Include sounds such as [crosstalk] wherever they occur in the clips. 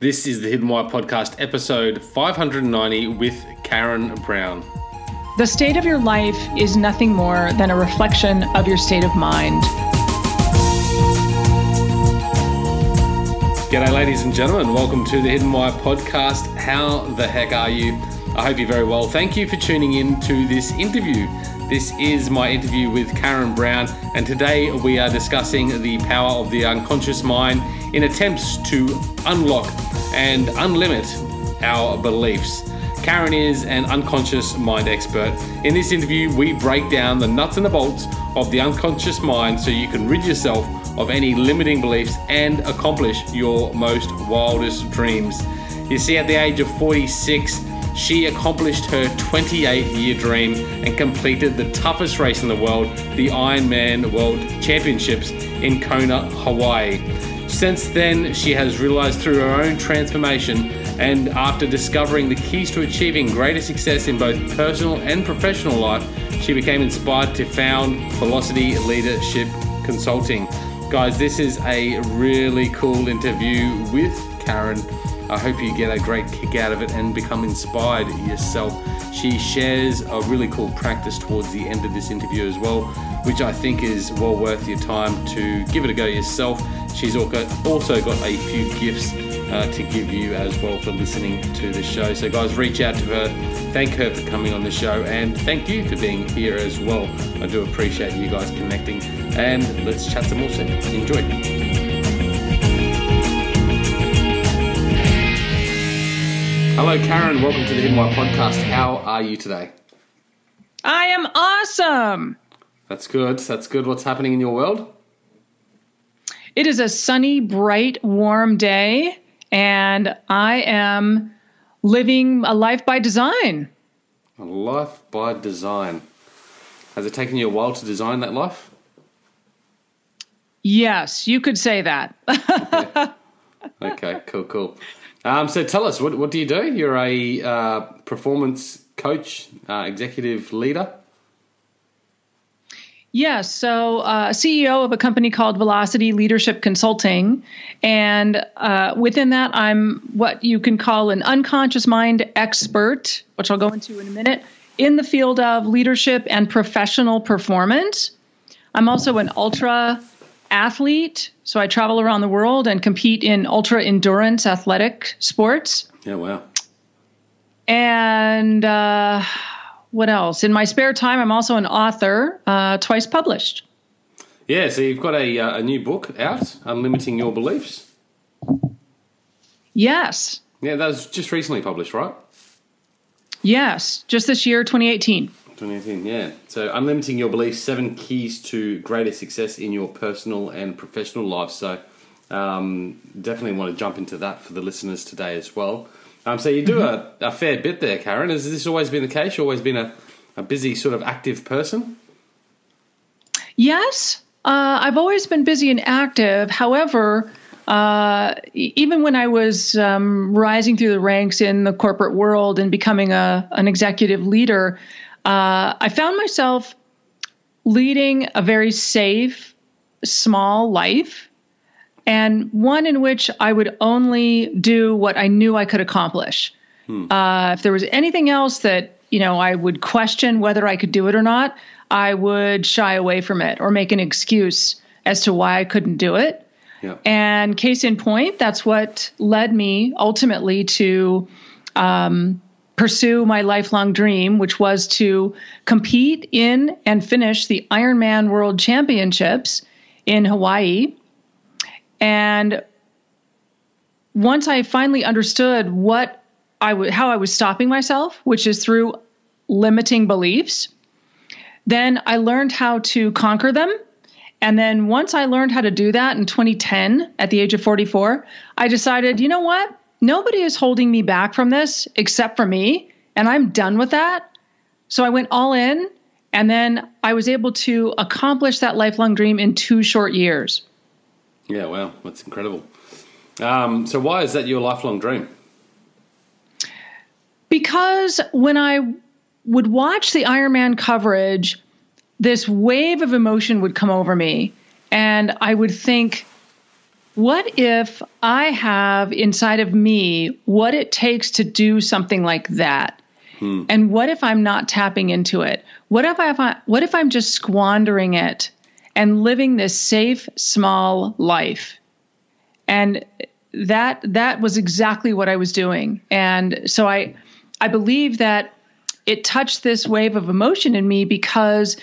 This is the Hidden Why podcast, episode 590 with Karen Brown. The state of your life is nothing more than a reflection of your state of mind. G'day, ladies and gentlemen. Welcome to the Hidden Why podcast. How the heck are you? I hope you're very well. Thank you for tuning in to this interview. This is my interview with Karen Brown, and today we are discussing the power of the unconscious mind in attempts to unlock and unlimit our beliefs. Karen is an unconscious mind expert. In this interview, we break down the nuts and the bolts of the unconscious mind so you can rid yourself of any limiting beliefs and accomplish your most wildest dreams. You see, at the age of 46, she accomplished her 28 year dream and completed the toughest race in the world, the Ironman World Championships in Kona, Hawaii. Since then, she has realized through her own transformation and after discovering the keys to achieving greater success in both personal and professional life, she became inspired to found Velocity Leadership Consulting. Guys, this is a really cool interview with Karen. I hope you get a great kick out of it and become inspired yourself. She shares a really cool practice towards the end of this interview as well, which I think is well worth your time to give it a go yourself. She's also got a few gifts uh, to give you as well for listening to the show. So, guys, reach out to her, thank her for coming on the show, and thank you for being here as well. I do appreciate you guys connecting, and let's chat some more soon. Enjoy. Hello, Karen. Welcome to the Hidden Why podcast. How are you today? I am awesome. That's good. That's good. What's happening in your world? It is a sunny, bright, warm day, and I am living a life by design. A life by design. Has it taken you a while to design that life? Yes, you could say that. okay. [laughs] okay, cool, cool. Um, so tell us, what, what do you do? You're a uh, performance coach, uh, executive leader. Yes, so uh, CEO of a company called Velocity Leadership Consulting, and uh, within that, I'm what you can call an unconscious mind expert, which I'll go into in a minute, in the field of leadership and professional performance. I'm also an ultra athlete, so I travel around the world and compete in ultra endurance athletic sports. Yeah, wow. And uh, what else? In my spare time, I'm also an author, uh, twice published. Yeah, so you've got a, uh, a new book out, Unlimiting Your Beliefs. Yes. Yeah, that was just recently published, right? Yes, just this year, 2018. 2018, yeah. So, Unlimiting Your Beliefs Seven Keys to Greater Success in Your Personal and Professional Life. So, um, definitely want to jump into that for the listeners today as well. Um, so you do mm-hmm. a, a, fair bit there, Karen. Has this always been the case? You've always been a, a busy, sort of active person? Yes, uh, I've always been busy and active. However, uh, even when I was um, rising through the ranks in the corporate world and becoming a, an executive leader, uh, I found myself leading a very safe, small life and one in which I would only do what I knew I could accomplish. Hmm. Uh, if there was anything else that you know I would question whether I could do it or not, I would shy away from it or make an excuse as to why I couldn't do it. Yeah. And case in point, that's what led me ultimately to um, pursue my lifelong dream, which was to compete in and finish the Ironman World Championships in Hawaii and once I finally understood what I w- how I was stopping myself, which is through limiting beliefs, then I learned how to conquer them. And then once I learned how to do that in 2010 at the age of 44, I decided, you know what? Nobody is holding me back from this except for me, and I'm done with that. So I went all in, and then I was able to accomplish that lifelong dream in two short years. Yeah, wow, that's incredible. Um, so, why is that your lifelong dream? Because when I would watch the Ironman coverage, this wave of emotion would come over me, and I would think, what if I have inside of me what it takes to do something like that? Hmm. And what if I'm not tapping into it? What if I what if I'm just squandering it and living this safe small life? And that that was exactly what I was doing. And so I I believe that it touched this wave of emotion in me because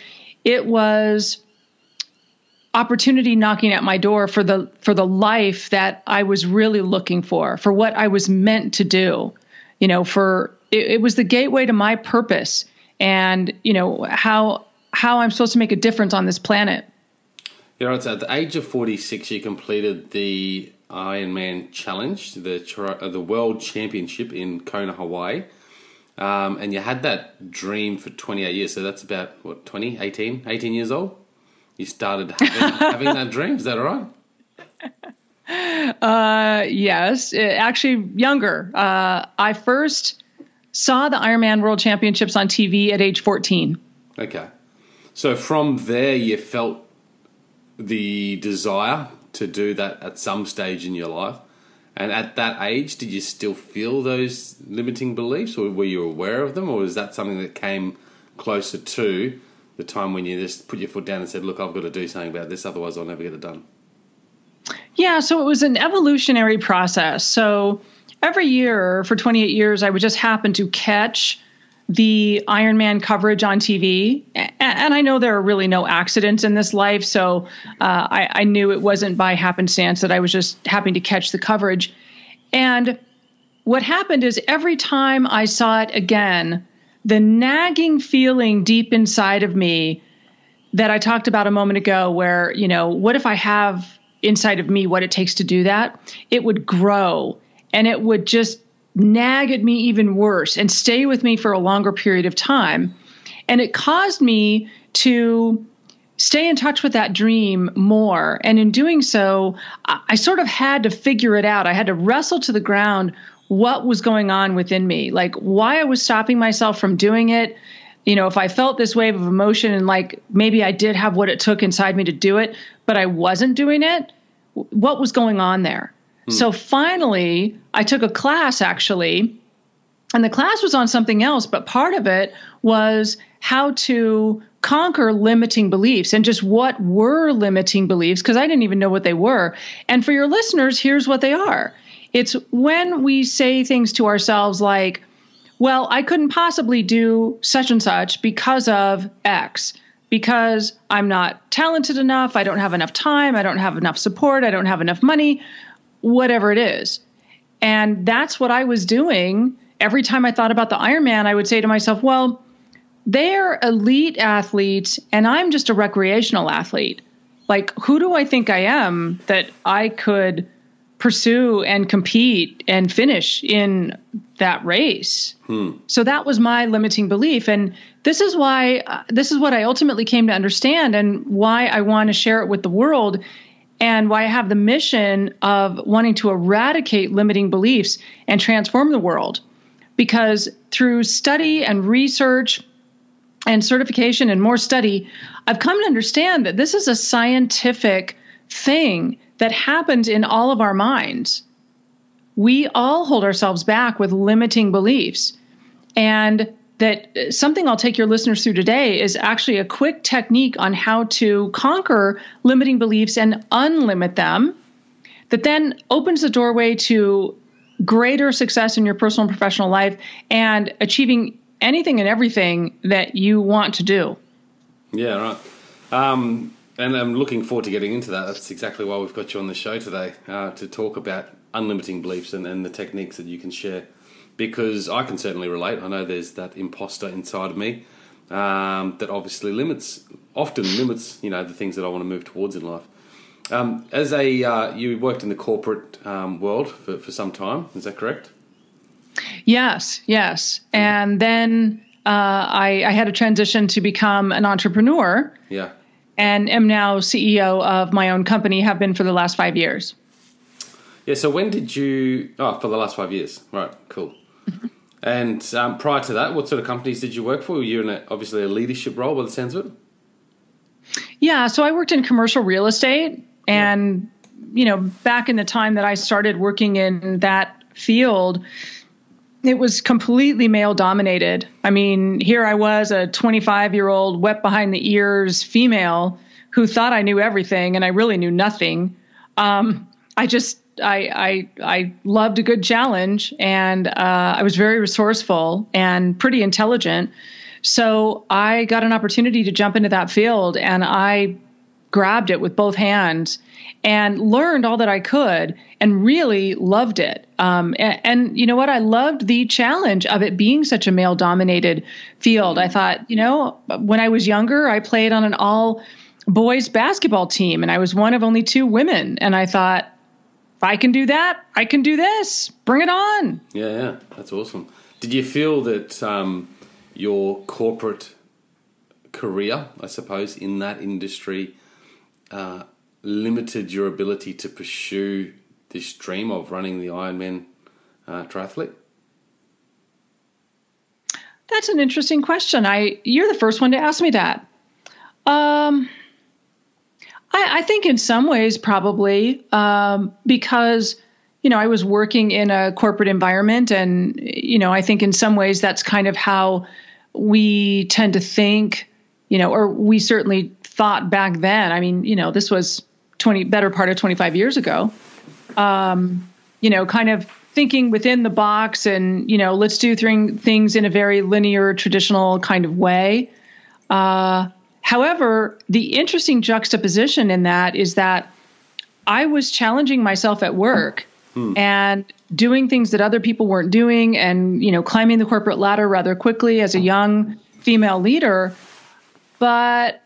it was opportunity knocking at my door for the for the life that I was really looking for, for what I was meant to do. You know, for it, it was the gateway to my purpose and, you know, how how I'm supposed to make a difference on this planet. Right. So at the age of 46, you completed the Ironman Challenge, the uh, the World Championship in Kona, Hawaii. Um, and you had that dream for 28 years. So that's about, what, 20, 18, 18 years old? You started having, [laughs] having that dream. Is that all right? Uh, yes, uh, actually younger. Uh, I first saw the Ironman World Championships on TV at age 14. Okay. So from there, you felt the desire to do that at some stage in your life. And at that age, did you still feel those limiting beliefs, or were you aware of them, or is that something that came closer to the time when you just put your foot down and said, "Look, I've got to do something about this, otherwise I'll never get it done"? Yeah, so it was an evolutionary process. So every year for 28 years, I would just happen to catch the Ironman coverage on TV. And I know there are really no accidents in this life. So uh, I, I, knew it wasn't by happenstance that I was just happening to catch the coverage. And what happened is every time I saw it again, the nagging feeling deep inside of me that I talked about a moment ago, where, you know, what if I have inside of me what it takes to do that? It would grow and it would just nag at me even worse and stay with me for a longer period of time. And it caused me to stay in touch with that dream more. And in doing so, I, sort of had to figure it out. I had to wrestle to the ground what was going on within me, like why I was stopping myself from doing it. You know, if I felt this wave of emotion and like maybe I did have what it took inside me to do it, but I wasn't doing it, what was going on there? Hmm. So finally, I took a class actually, and the class was on something else, but part of it was how to conquer limiting beliefs and just what were limiting beliefs, because I didn't even know what they were. And for your listeners, here's what they are it's when we say things to ourselves like, well, I couldn't possibly do such and such because of X because I'm not talented enough, I don't have enough time, I don't have enough support, I don't have enough money, whatever it is. And that's what I was doing. Every time I thought about the Ironman, I would say to myself, well, they're elite athletes and I'm just a recreational athlete. Like, who do I think I am that I could pursue and compete and finish in that race? Hmm. So that was my limiting belief. And this is why, uh, this is what I ultimately came to understand and why I want to share it with the world and why I have the mission of wanting to eradicate limiting beliefs and transform the world. Because through study and research and certification and more study, I've come to understand that this is a scientific thing that happens in all of our minds. We all hold ourselves back with limiting beliefs. And that something I'll take your listeners through today is actually a quick technique on how to conquer limiting beliefs and unlimit them that then opens the doorway to greater success in your personal and professional life and achieving anything and everything that you want to do. Yeah, right. Um, and I'm looking forward to getting into that. That's exactly why we've got you on the show today uh, to talk about unlimiting beliefs and, and the techniques that you can share because I can certainly relate. I know there's that imposter inside of me um, that obviously limits, often limits, you know, the things that I want to move towards in life. Um, as a, uh, you worked in the corporate um, world for, for some time, is that correct? Yes, yes. And then uh, I, I had a transition to become an entrepreneur. Yeah. And am now CEO of my own company, have been for the last five years. Yeah, so when did you? Oh, for the last five years. Right, cool. [laughs] And um, prior to that, what sort of companies did you work for? Were you in a, obviously a leadership role by the sounds of it? Yeah, so I worked in commercial real estate and you know, back in the time that I started working in that field, it was completely male dominated. I mean, here I was, a 25 year old, wet behind the ears female who thought I knew everything, and I really knew nothing. Um, I just I, I I loved a good challenge, and uh, I was very resourceful and pretty intelligent. So I got an opportunity to jump into that field, and I grabbed it with both hands and learned all that I could and really loved it. Um, and, and, you know what? I loved the challenge of it being such a male dominated field. I thought, you know, when I was younger, I played on an all boys basketball team and I was one of only two women. And I thought, I can do that, I can do this. Bring it on. Yeah, yeah. That's awesome. Did you feel that um, your corporate career, I suppose, in that industry, uh, limited your ability to pursue this dream of running the Ironman uh, triathlete? That's an interesting question. I you're the first one to ask me that. Um, I, I think in some ways probably um, because you know I was working in a corporate environment, and you know I think in some ways that's kind of how we tend to think. You know, or we certainly thought back then. I mean, you know, this was 20 better part of 25 years ago um, you know kind of thinking within the box and you know let's do th- things in a very linear traditional kind of way uh, however the interesting juxtaposition in that is that i was challenging myself at work hmm. and doing things that other people weren't doing and you know climbing the corporate ladder rather quickly as a young female leader but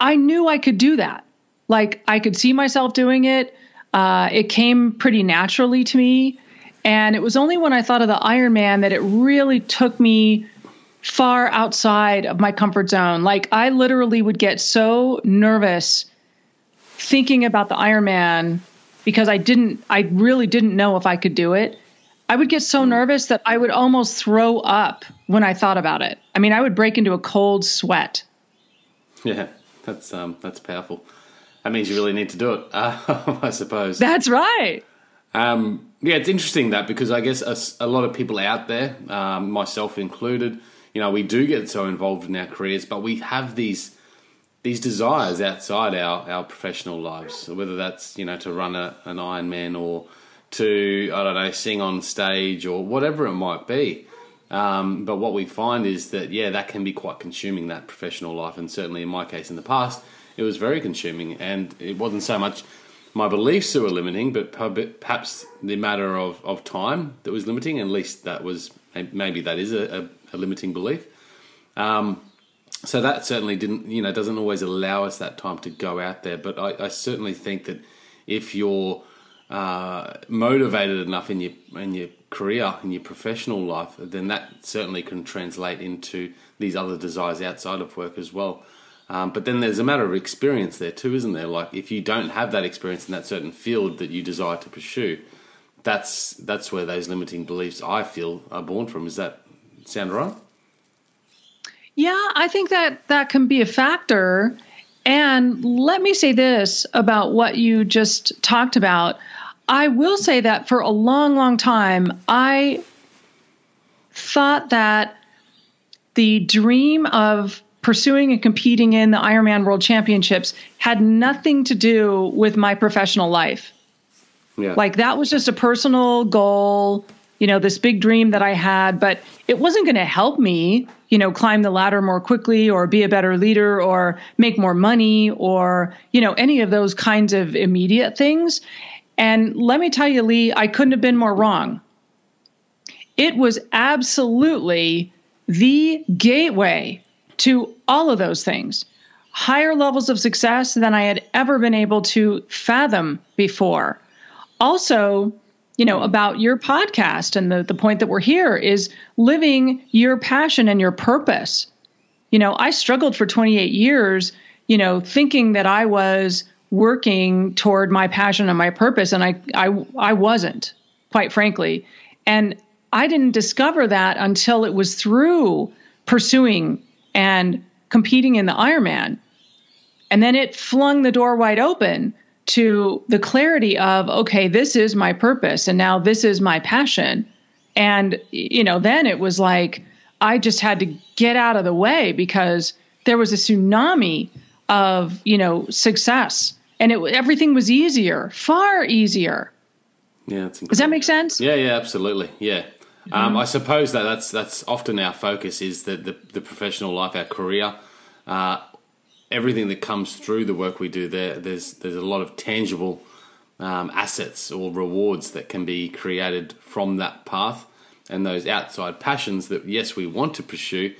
i knew i could do that like I could see myself doing it. Uh, it came pretty naturally to me. And it was only when I thought of the Ironman that it really took me far outside of my comfort zone. Like I literally would get so nervous thinking about the Ironman because I didn't, I really didn't know if I could do it. I would get so nervous that I would almost throw up when I thought about it. I mean, I would break into a cold sweat. Yeah, that's um, that's powerful that means you really need to do it, uh, [laughs] I suppose. That's right. Um, yeah, it's interesting that because I guess a, a lot of people out there, um, myself included, you know, we do get so involved in our careers, but we have these these desires outside our, our professional lives, whether that's you know to run a, an Ironman or to I don't know sing on stage or whatever it might be. Um, but what we find is that yeah, that can be quite consuming that professional life, and certainly in my case in the past, it was very consuming, and it wasn't so much my beliefs that were limiting, but perhaps the matter of, of time that was limiting. At least that was maybe that is a, a, a limiting belief. Um, so that certainly didn't, you know, doesn't always allow us that time to go out there. But I, I certainly think that if you're uh, motivated enough in your in your career in your professional life, then that certainly can translate into these other desires outside of work as well. Um, but then there's a matter of experience there too, isn't there? Like if you don't have that experience in that certain field that you desire to pursue, that's that's where those limiting beliefs I feel are born from. Is that sound right? Yeah, I think that that can be a factor. And let me say this about what you just talked about. I will say that for a long, long time, I thought that the dream of pursuing and competing in the Ironman World Championships had nothing to do with my professional life. Yeah. Like that was just a personal goal, you know, this big dream that I had, but it wasn't going to help me, you know, climb the ladder more quickly or be a better leader or make more money or, you know, any of those kinds of immediate things. And let me tell you, Lee, I couldn't have been more wrong. It was absolutely the gateway to all of those things, higher levels of success than I had ever been able to fathom before. Also, you know, about your podcast and the, the point that we're here is living your passion and your purpose. You know, I struggled for 28 years, you know, thinking that I was working toward my passion and my purpose, and I I I wasn't, quite frankly. And I didn't discover that until it was through pursuing and competing in the Ironman. And then it flung the door wide open to the clarity of, okay, this is my purpose and now this is my passion. And, you know, then it was like I just had to get out of the way because there was a tsunami of, you know, success and it everything was easier, far easier. Yeah, does that make sense? Yeah, yeah, absolutely. Yeah, mm-hmm. um, I suppose that that's that's often our focus is the the, the professional life, our career, uh, everything that comes through the work we do. There, there's there's a lot of tangible um, assets or rewards that can be created from that path, and those outside passions that yes we want to pursue.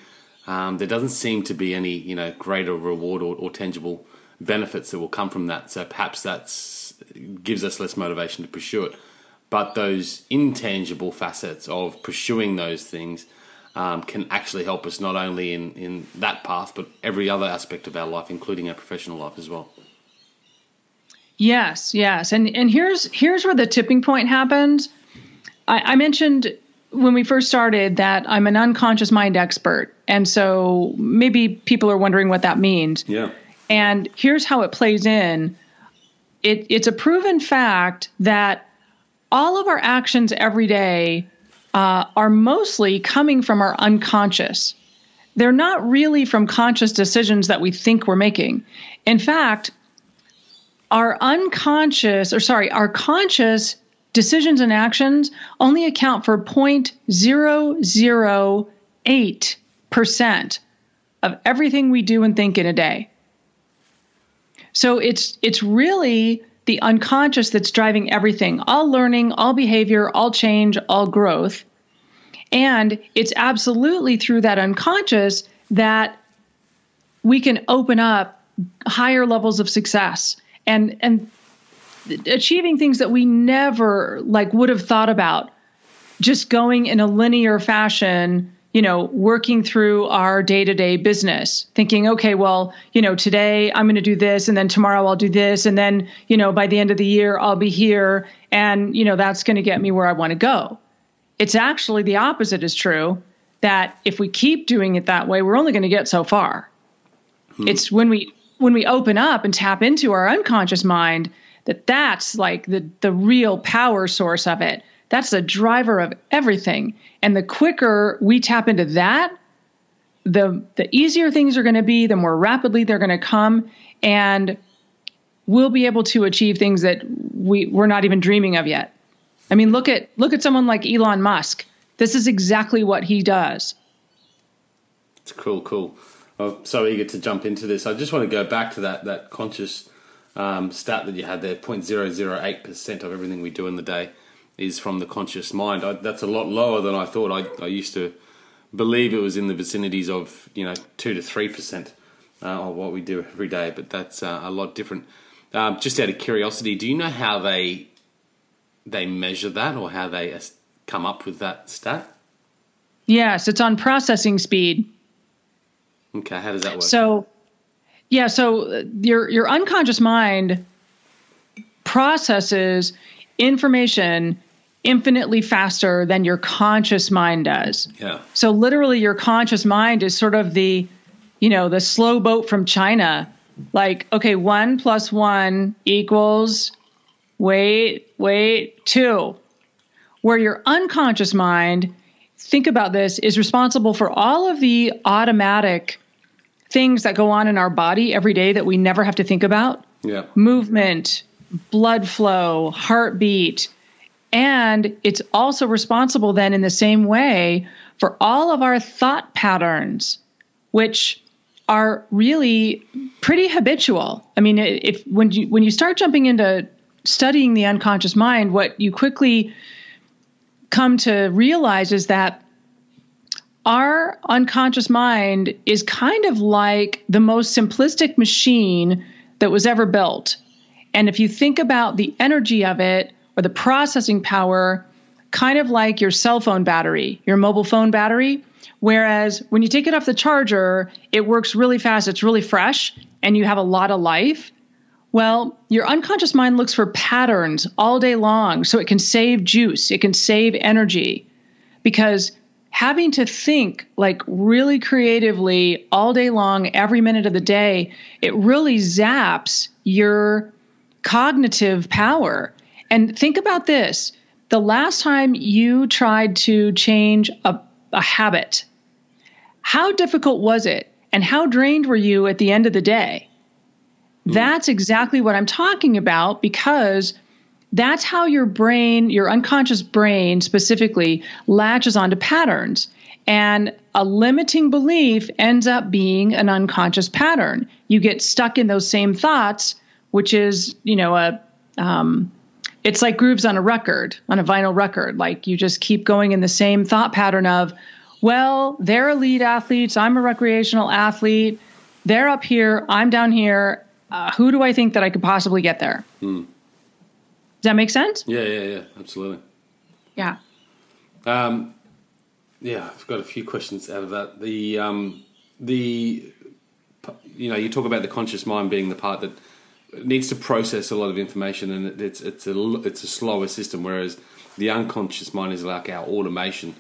Um, there doesn't seem to be any you know greater reward or, or tangible benefits that will come from that. So perhaps that's gives us less motivation to pursue it. But those intangible facets of pursuing those things um, can actually help us not only in, in that path, but every other aspect of our life, including our professional life as well. Yes, yes, and and here's here's where the tipping point happened. I, I mentioned when we first started that I'm an unconscious mind expert, and so maybe people are wondering what that means. Yeah. And here's how it plays in. It, it's a proven fact that all of our actions every day uh, are mostly coming from our unconscious. They're not really from conscious decisions that we think we're making. In fact, our unconscious, or sorry, our conscious decisions and actions only account for 0.008% of everything we do and think in a day. So it's it's really the unconscious that's driving everything, all learning, all behavior, all change, all growth. And it's absolutely through that unconscious that we can open up higher levels of success and and achieving things that we never like would have thought about just going in a linear fashion you know, working through our day to day business, thinking, okay, well, you know, today I'm going to do this, and then tomorrow I'll do this, and then, you know, by the end of the year I'll be here, and, you know, that's going to get me where I want to go. It's actually the opposite is true that if we keep doing it that way, we're only going to get so far. Hmm. It's when we when we open up and tap into our unconscious mind that that's like the the real power source of it that's the driver of everything. And the quicker we tap into that, the the easier things are going to be, the more rapidly they're going to come and we'll be able to achieve things that we we're not even dreaming of yet. I mean, look at look at someone like Elon Musk. This is exactly what he does. It's cool, cool. I'm so eager to jump into this. I just want to go back to that that conscious um, stat that you had there. 0.008 percent of everything we do in the day is from the conscious mind. I, that's a lot lower than I thought. I, I used to believe it was in the vicinities of you know two to three percent uh, of what we do every day, but that's uh, a lot different. Um, just out of curiosity, do you know how they they measure that or how they come up with that stat? Yes, it's on processing speed. Okay, how does that work? So, yeah, so your your unconscious mind processes information infinitely faster than your conscious mind does. Yeah. So literally your conscious mind is sort of the you know, the slow boat from China. Like, okay, 1 plus 1 equals wait, wait, 2. Where your unconscious mind think about this is responsible for all of the automatic things that go on in our body every day that we never have to think about. Yeah. Movement, blood flow, heartbeat, and it's also responsible then in the same way for all of our thought patterns, which are really pretty habitual. I mean, if when you when you start jumping into studying the unconscious mind, what you quickly come to realize is that our unconscious mind is kind of like the most simplistic machine that was ever built. And if you think about the energy of it or the processing power, kind of like your cell phone battery, your mobile phone battery, whereas when you take it off the charger, it works really fast, it's really fresh, and you have a lot of life. Well, your unconscious mind looks for patterns all day long so it can save juice, it can save energy. Because having to think like really creatively all day long, every minute of the day, it really zaps your cognitive power. And think about this the last time you tried to change a, a habit, how difficult was it? And how drained were you at the end of the day? Mm. That's exactly what I'm talking about because that's how your brain, your unconscious brain specifically, latches onto patterns. And a limiting belief ends up being an unconscious pattern. You get stuck in those same thoughts, which is, you know, a um, it's like grooves on a record, on a vinyl record. Like you just keep going in the same thought pattern of, well, they're elite athletes. I'm a recreational athlete. They're up here. I'm down here. Uh, who do I think that I could possibly get there? Hmm. Does that make sense? Yeah, yeah, yeah, absolutely. Yeah. Um, yeah, I've got a few questions out of that. The um, the you know you talk about the conscious mind being the part that needs to process a lot of information, and it's it's a it's a slower system. Whereas the unconscious mind is like our automation,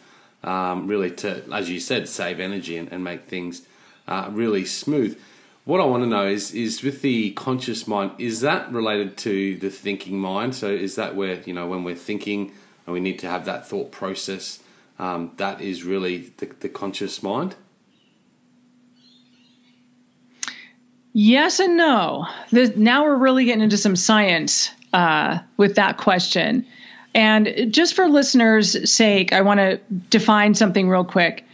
um, really to as you said, save energy and, and make things uh, really smooth. What I want to know is is with the conscious mind, is that related to the thinking mind? So is that where you know when we're thinking and we need to have that thought process, um, that is really the, the conscious mind? Yes and no. Now we're really getting into some science uh, with that question. And just for listeners' sake, I want to define something real quick.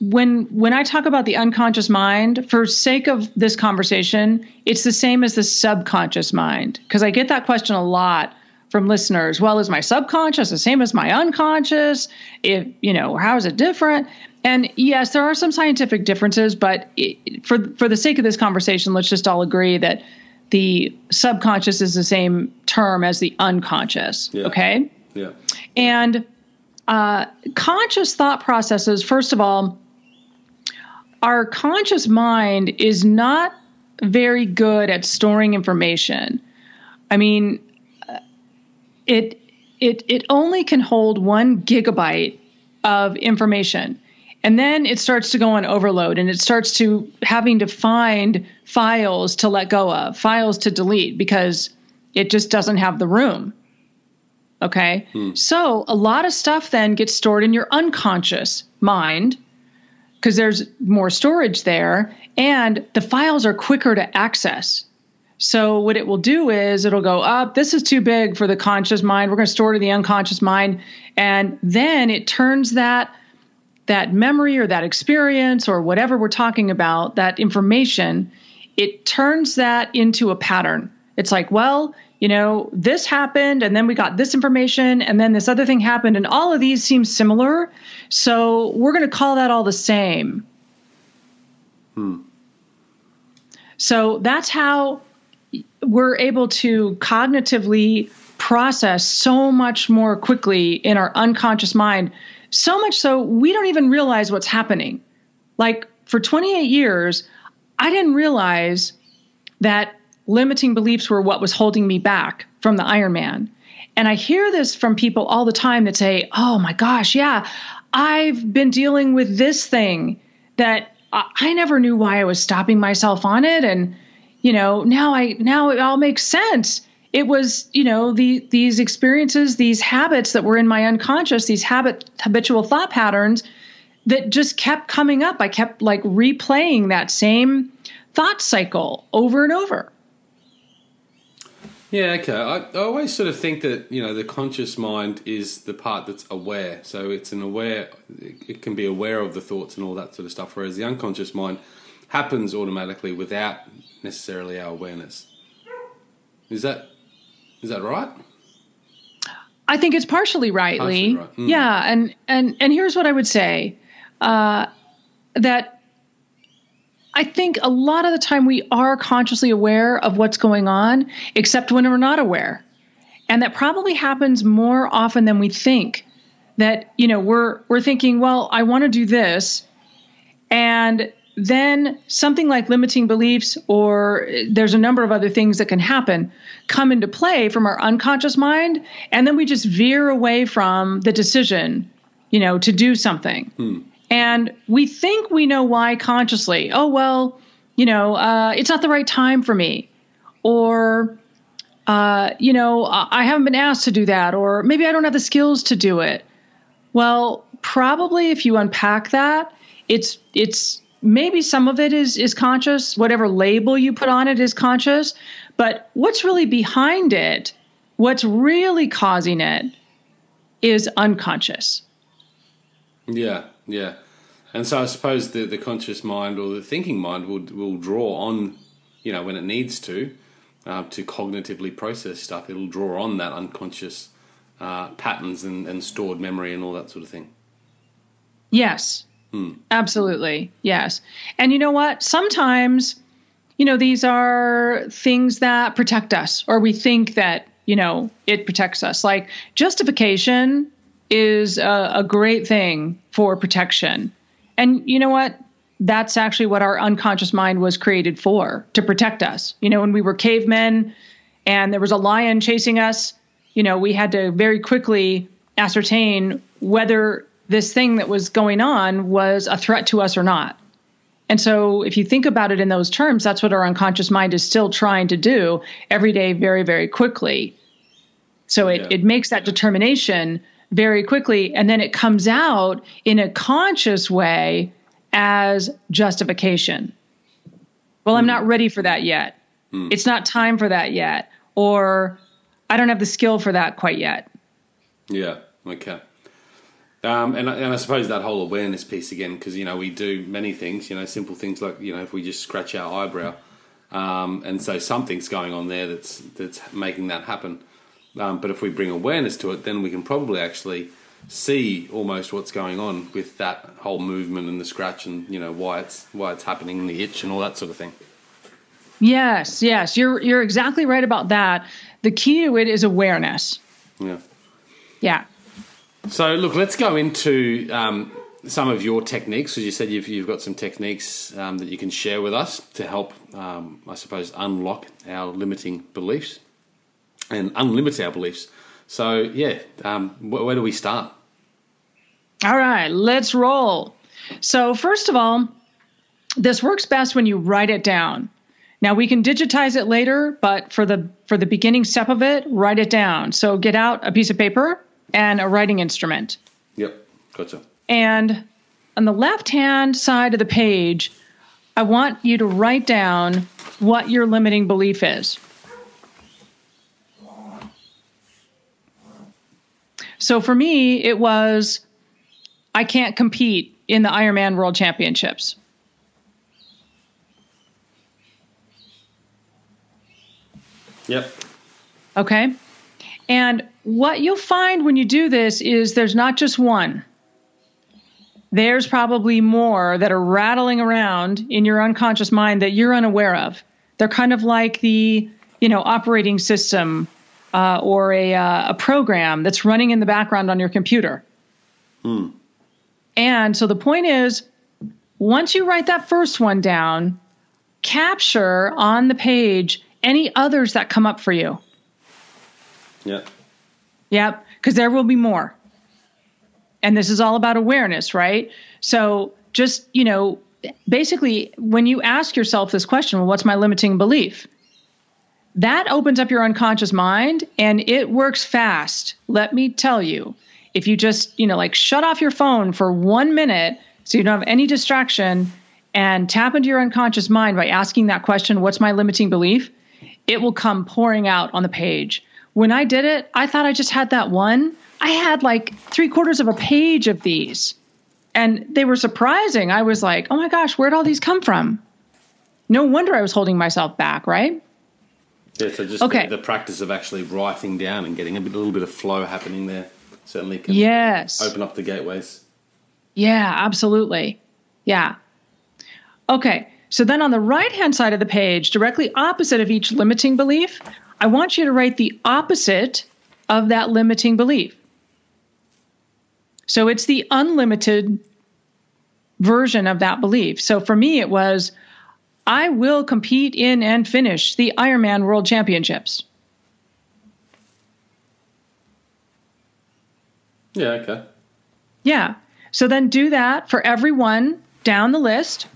When when I talk about the unconscious mind, for sake of this conversation, it's the same as the subconscious mind because I get that question a lot from listeners. Well, is my subconscious the same as my unconscious? If you know, how is it different? And yes, there are some scientific differences, but it, for for the sake of this conversation, let's just all agree that the subconscious is the same term as the unconscious. Yeah. Okay. Yeah. And uh, conscious thought processes, first of all, our conscious mind is not very good at storing information. I mean, it it it only can hold one gigabyte of information. And then it starts to go on overload and it starts to having to find files to let go of, files to delete because it just doesn't have the room. Okay. Hmm. So a lot of stuff then gets stored in your unconscious mind because there's more storage there and the files are quicker to access. So what it will do is it'll go up. This is too big for the conscious mind. We're going to store it in the unconscious mind. And then it turns that that memory or that experience or whatever we're talking about, that information, it turns that into a pattern. It's like, well, you know, this happened and then we got this information and then this other thing happened and all of these seem similar. So we're going to call that all the same. Hmm. So that's how we're able to cognitively process so much more quickly in our unconscious mind so much so we don't even realize what's happening. Like for 28 years, I didn't realize that limiting beliefs were what was holding me back from the Ironman. And I hear this from people all the time that say, oh my gosh, yeah, I've been dealing with this thing that I never knew why I was stopping myself on it. And, you know, now I, now it all makes sense. It was you know the these experiences these habits that were in my unconscious these habit habitual thought patterns that just kept coming up. I kept like replaying that same thought cycle over and over. Yeah okay. I, I always sort of think that you know the conscious mind is the part that's aware. So it's an aware it can be aware of the thoughts and all that sort of stuff whereas the unconscious mind happens automatically without necessarily our awareness is that is that right? I think it's partially right, partially Lee. Right. Mm. Yeah, and and and here's what I would say: uh, that I think a lot of the time we are consciously aware of what's going on, except when we're not aware, and that probably happens more often than we think. That you know we're we're thinking, well, I want to do this, and then something like limiting beliefs or there's a number of other things that can happen come into play from our unconscious mind and then we just veer away from the decision you know to do something hmm. and we think we know why consciously oh well you know uh, it's not the right time for me or uh, you know, I haven't been asked to do that, or maybe I don't have the skills to do it. Well, probably if you unpack that, it's it's maybe some of it is is conscious, whatever label you put on it is conscious, but what's really behind it, what's really causing it is unconscious. Yeah, yeah. And so I suppose the, the conscious mind or the thinking mind will will draw on, you know, when it needs to, uh, to cognitively process stuff. It'll draw on that unconscious uh, patterns and, and stored memory and all that sort of thing. Yes, hmm. absolutely. Yes. And you know what? Sometimes, you know, these are things that protect us, or we think that, you know, it protects us. Like justification is a, a great thing for protection. And you know what? That's actually what our unconscious mind was created for to protect us. You know, when we were cavemen and there was a lion chasing us, you know, we had to very quickly ascertain whether this thing that was going on was a threat to us or not. And so, if you think about it in those terms, that's what our unconscious mind is still trying to do every day, very, very quickly. So, it, yeah. it makes that determination very quickly. And then it comes out in a conscious way as justification. Well, mm. I'm not ready for that yet. Mm. It's not time for that yet. Or I don't have the skill for that quite yet. Yeah. Okay. Um, and, and I suppose that whole awareness piece again, because you know we do many things, you know, simple things like you know if we just scratch our eyebrow, um, and so something's going on there that's that's making that happen. Um, but if we bring awareness to it, then we can probably actually see almost what's going on with that whole movement and the scratch, and you know why it's why it's happening, the itch, and all that sort of thing. Yes, yes, you're you're exactly right about that. The key to it is awareness. Yeah. Yeah. So look, let's go into um, some of your techniques. As you said, you've, you've got some techniques um, that you can share with us to help, um, I suppose, unlock our limiting beliefs and unlimit our beliefs. So, yeah, um, wh- where do we start? All right, let's roll. So, first of all, this works best when you write it down. Now we can digitize it later, but for the for the beginning step of it, write it down. So get out a piece of paper and a writing instrument. Yep, gotcha. And on the left hand side of the page, I want you to write down what your limiting belief is. So for me, it was I can't compete in the Ironman World Championships. Yep. Okay. And what you'll find when you do this is there's not just one. There's probably more that are rattling around in your unconscious mind that you're unaware of. They're kind of like the, you know, operating system uh, or a, uh, a program that's running in the background on your computer. Hmm. And so the point is, once you write that first one down, capture on the page any others that come up for you. Yep. Yep, because there will be more. And this is all about awareness, right? So just, you know, basically when you ask yourself this question, well, what's my limiting belief? that opens up your unconscious mind and it works fast. Let me tell you. If you just, you know, like shut off your phone for one minute so you don't have any distraction and tap into your unconscious mind by asking that question, what's my limiting belief? It will come pouring out on the page. When I did it, I thought I just had that one. I had like three quarters of a page of these. And they were surprising. I was like, oh my gosh, where'd all these come from? No wonder I was holding myself back, right? Yeah, so just okay. the, the, practice of actually writing down and getting a, bit, a little bit of flow happening there certainly can yes. open up the gateways. Yeah, absolutely. Yeah. Okay, so then on the right hand side of the page, directly opposite of each limiting belief, I want you to write the opposite of that limiting belief. So it's the unlimited version of that belief. So for me, it was I will compete in and finish the Ironman World Championships. Yeah, okay. Yeah. So then do that for everyone down the list.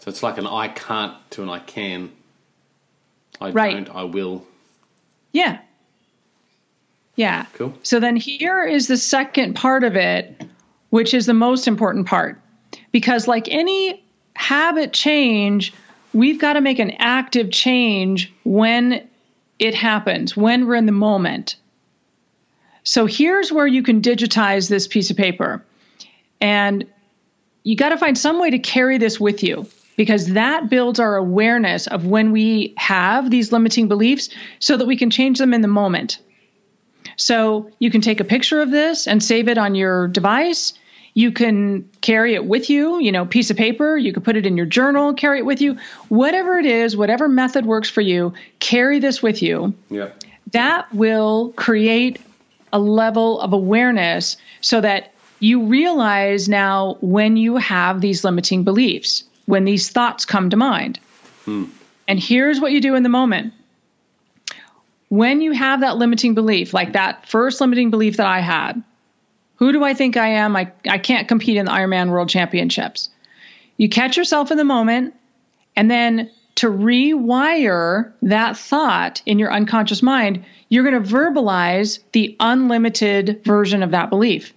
So it's like an I can't to an I can I Right. don't, I will. Yeah. Yeah. Cool. So then here is the second part of it, which is the most important part. Because, like any habit change, we've got to make an active change when it happens, when we're in the moment. So here's where you can digitize this piece of paper. And you got to find some way to carry this with you because that builds our awareness of when we have these limiting beliefs so that we can change them in the moment. So you can take a picture of this and save it on your device. You can carry it with you, you know, piece of paper. You can put it in your journal, carry it with you. Whatever it is, whatever method works for you, carry this with you. Yeah. That will create a level of awareness so that you realize now when you have these limiting beliefs, when these thoughts come to mind. Hmm. And here's what you do in the moment. When you have that limiting belief, like that first limiting belief that I had, who do I think I am? I, I can't compete in the Ironman World Championships. You catch yourself in the moment, and then to rewire that thought in your unconscious mind, you're going to verbalize the unlimited version of that belief.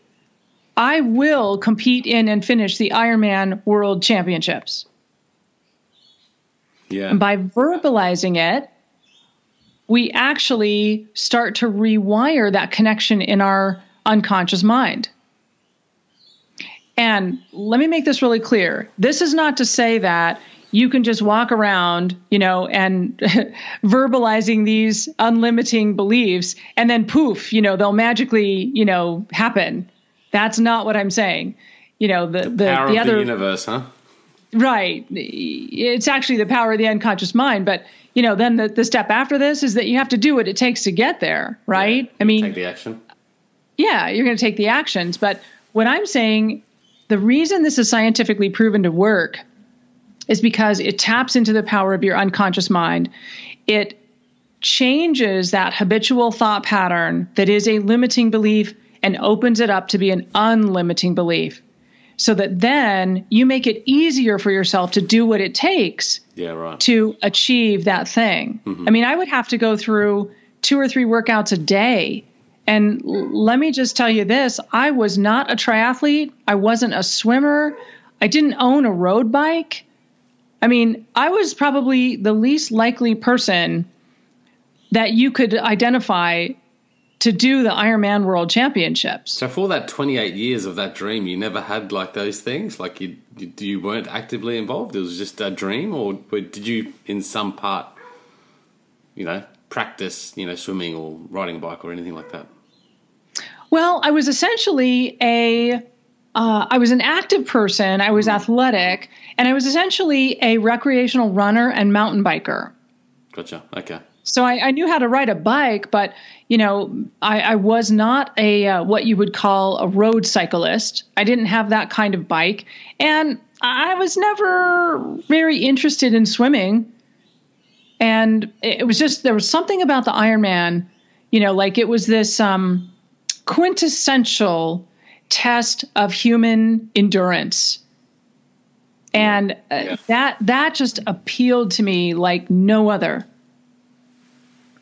I will compete in and finish the Ironman World Championships. Yeah. And by verbalizing it, we actually start to rewire that connection in our unconscious mind. And let me make this really clear. This is not to say that you can just walk around, you know, and [laughs] verbalizing these unlimiting beliefs and then poof, you know, they'll magically, you know, happen. That's not what I'm saying. You know, the the, Power the of other the universe, huh? Right. It's actually the power of the unconscious mind. But, you know, then the, the step after this is that you have to do what it takes to get there, right? I mean, Take the action. yeah, you're going to take the actions. But what I'm saying, the reason this is scientifically proven to work is because it taps into the power of your unconscious mind. It changes that habitual thought pattern that is a limiting belief and opens it up to be an unlimiting belief. So that then you make it easier for yourself to do what it takes Yeah, right. to achieve that thing. Mm-hmm. I mean, I would have to go through two or three workouts a day. And l- let me just tell you this I was not a triathlete, I wasn't a swimmer, I didn't own a road bike. I mean, I was probably the least likely person that you could identify to do the Ironman World Championships. So for that 28 years of that dream, you never had like those things? Like you, you, you weren't actively involved? It was just a dream? Or did you, in some part, you know, practice, you know, swimming or riding a bike or anything like that? Well, I was essentially a uh, I was an active person. I was athletic, and I was essentially a recreational runner and mountain biker. Gotcha. Okay. So I, I knew how to ride a bike, but you know, I, I was not a uh, what you would call a road cyclist. I didn't have that kind of bike, and I was never very interested in swimming. And it was just there was something about the Ironman, you know, like it was this um, quintessential test of human endurance. And uh, Yeah. that that just appealed to me like no other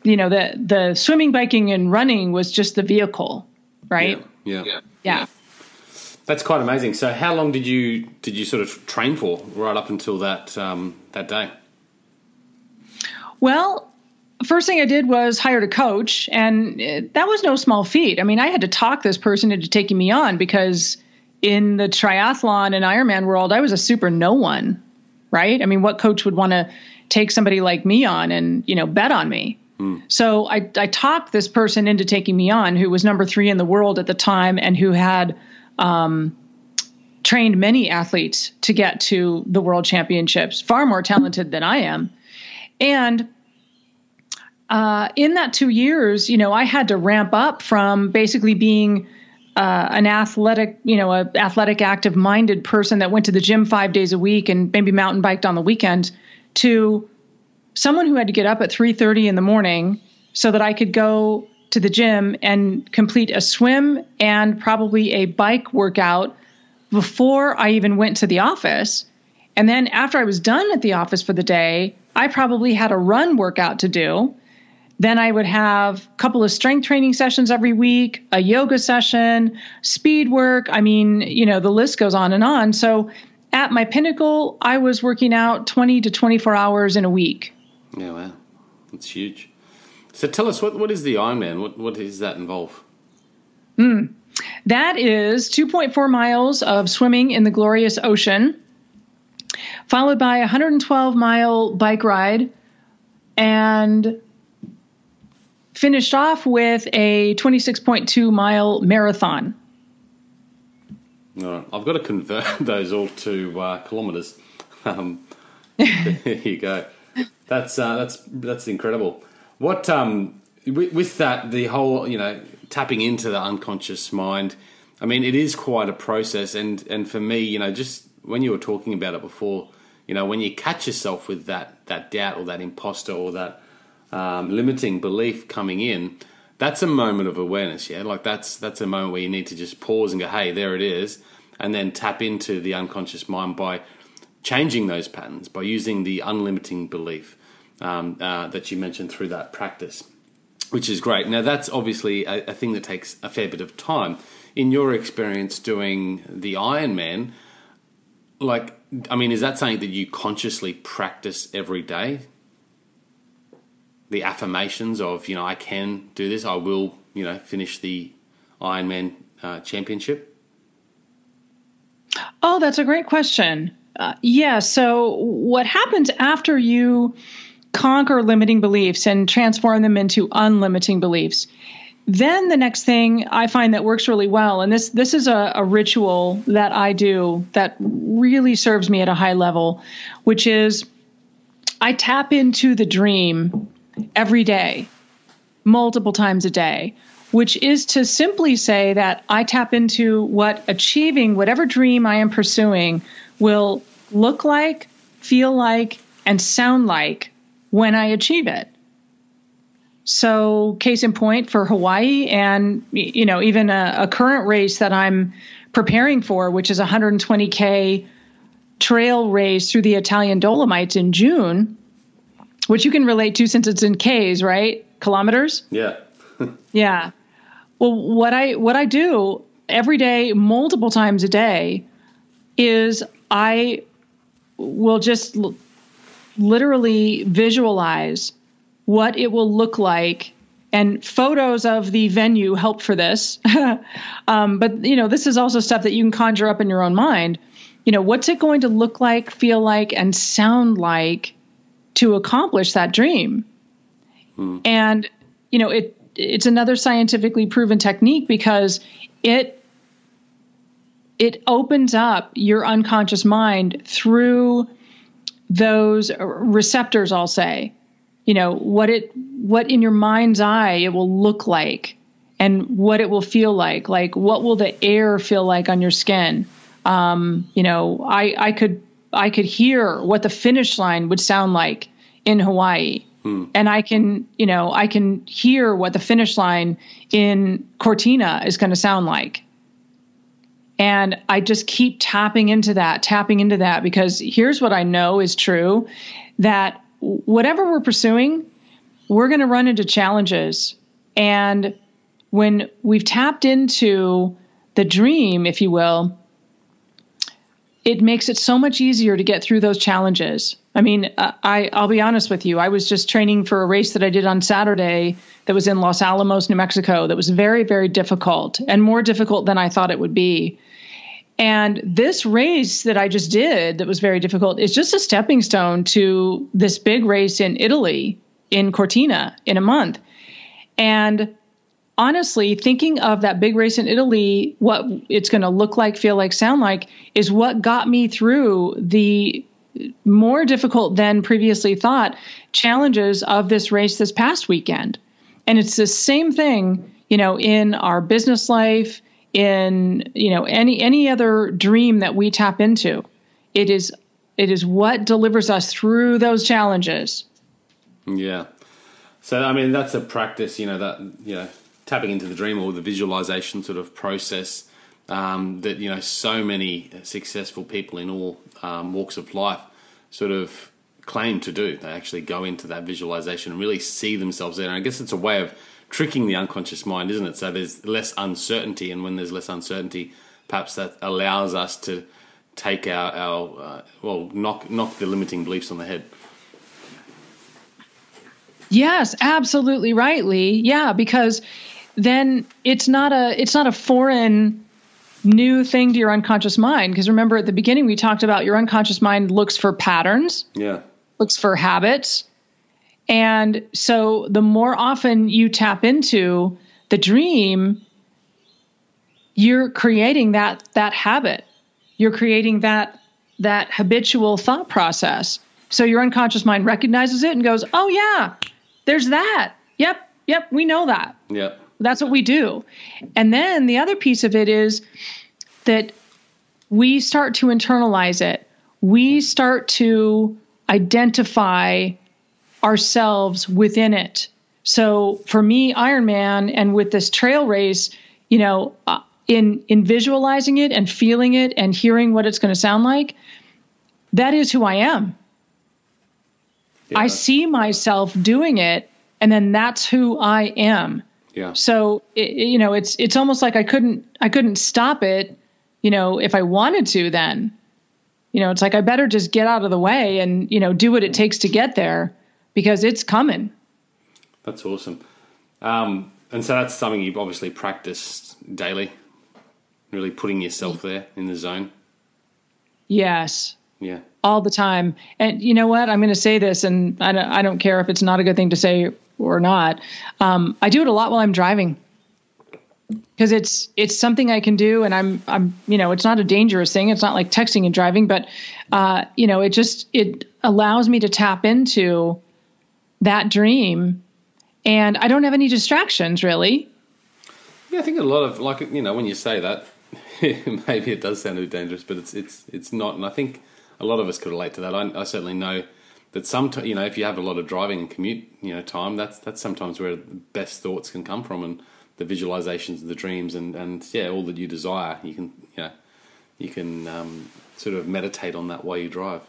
you know the the swimming biking and running was just the vehicle right Yeah. yeah. yeah, That's quite amazing. So how long did you did you sort of train for right up until that um, that day? well first thing i did was hired a coach and uh, that was no small feat i mean i had to talk this person into taking me on because in the triathlon and ironman world i was a super no one right i mean what coach would want to take somebody like me on and you know bet on me So I, I talked this person into taking me on, who was number three in the world at the time and who had um, trained many athletes to get to the world championships, far more talented than I am. And uh, in that two years, you know, I had to ramp up from basically being uh, an athletic, you know, a athletic, active minded person that went to the gym five days a week and maybe mountain biked on the weekend to someone who had to get up at 3:30 in the morning so that I could go to the gym and complete a swim and probably a bike workout before I even went to the office. And then after I was done at the office for the day, I probably had a run workout to do. Then I would have a couple of strength training sessions every week, a yoga session, speed work. I mean, you know, the list goes on and on. So at my pinnacle, I was working out 20 to 24 hours in a week. Yeah, wow. That's huge. So tell us, what, what is the Ironman? What, what does that involve? Mm. That is 2.4 miles of swimming in the glorious ocean, followed by a 112 mile bike ride, and finished off with a 26.2 mile marathon. All I've got to convert [laughs] those all to uh, kilometers. Um, [laughs] there you go. That's uh, that's that's incredible. What um, with, with, that, the whole you know tapping into the unconscious mind. I mean, it is quite a process, and and for me, you know, just when you were talking about it before, you know, when you catch yourself with that that doubt or that imposter or that um, limiting belief coming in, that's a moment of awareness. Yeah, like that's that's a moment where you need to just pause and go, "Hey, there it is," and then tap into the unconscious mind by changing those patterns by using the unlimiting belief um, uh, that you mentioned through that practice, which is great. Now, that's obviously a, a, thing that takes a fair bit of time. In your experience doing the Ironman, like, I mean, is that something that you consciously practice every day? The affirmations of, you know, I can do this, I will, you know, finish the Ironman uh, championship? Oh, that's a great question. Uh, yeah. So, what happens after you conquer limiting beliefs and transform them into unlimiting beliefs? Then the next thing I find that works really well, and this this is a, a ritual that I do that really serves me at a high level, which is I tap into the dream every day, multiple times a day which is to simply say that I tap into what achieving whatever dream I am pursuing will look like, feel like, and sound like when I achieve it. So, case in point for Hawaii, and you know, even a, a current race that I'm preparing for, which is a 120k trail race through the Italian Dolomites in June, which you can relate to since it's in Ks, right? Kilometers. Yeah. [laughs] yeah. Well, what I what I do every day, multiple times a day, is I will just l- literally visualize what it will look like and photos of the venue help for this. [laughs] Um, but you know this is also stuff that you can conjure up in your own mind. You know what's it going to look like feel like and sound like to accomplish that dream? Hmm. and you know it it's another scientifically proven technique because it it opens up your unconscious mind through those receptors i'll say. You know what it what in your mind's eye it will look like and what it will feel like. Like what will the air feel like on your skin? Um, you know i i could i could hear what the finish line would sound like in hawaii. Hmm. and i can you know i can hear what the finish line in cortina is going to sound like and I just keep tapping into that, tapping into that, because here's what I know is true that whatever we're pursuing, we're going to run into challenges. And when we've tapped into the dream, if you will, it makes it so much easier to get through those challenges. I mean, uh, I I'll be honest with you. I was just training for a race that I did on Saturday that was in Los Alamos, New Mexico. That was very very difficult and more difficult than I thought it would be. And this race that I just did that was very difficult is just a stepping stone to this big race in Italy in Cortina in a month. And honestly, thinking of that big race in Italy, what it's going to look like, feel like, sound like, is what got me through the more difficult than previously thought challenges of this race this past weekend. And it's the same thing, you know, in our business life, in you know any any other dream that we tap into it is it is what delivers us through those challenges yeah so i mean that's a practice you know that you know tapping into the dream or the visualization sort of process um, that you know so many successful people in all um, walks of life sort of claim to do. They actually go into that visualization and really see themselves there. And I guess it's a way of tricking the unconscious mind, isn't it? So there's less uncertainty, and when there's less uncertainty, perhaps that allows us to take our, our uh, well, knock knock the limiting beliefs on the head. Yes, absolutely right, Lee. Yeah, because then it's not a it's not a foreign new thing to your unconscious mind because remember at the beginning we talked about your unconscious mind looks for patterns. Yeah. Looks for habits. And so the more often you tap into the dream, you're creating that that habit. You're creating that that habitual thought process. So your unconscious mind recognizes it and goes, "Oh yeah, there's that. Yep, yep, we know that." Yep. That's what we do. And then the other piece of it is that we start to internalize it. We start to identify ourselves within it. So for me, Ironman, and with this trail race, you know, uh, in in visualizing it and feeling it and hearing what it's going to sound like, that is who I am. Yeah. I see myself doing it, and then that's who I am. Yeah. So it, you know, it's it's almost like I couldn't I couldn't stop it, you know, if I wanted to. Then, you know, it's like I better just get out of the way and you know do what it takes to get there because it's coming. That's awesome. Um, and so that's something you've obviously practiced daily, really putting yourself there in the zone. Yes. Yeah. All the time. And you know what? I'm going to say this, and I don't, I don't care if it's not a good thing to say or not. Um, I do it a lot while I'm driving because it's it's something I can do, and I'm I'm you know it's not a dangerous thing. It's not like texting and driving, but uh, you know it just it allows me to tap into that dream, and I don't have any distractions really. Yeah, I think a lot of like you know when you say that, [laughs] maybe it does sound a bit dangerous, but it's it's it's not, and I think a lot of us could relate to that. I, I certainly know that sometimes you know if you have a lot of driving and commute you know time that's that's sometimes where the best thoughts can come from and the visualizations and the dreams and and yeah all that you desire you can you know you can um, sort of meditate on that while you drive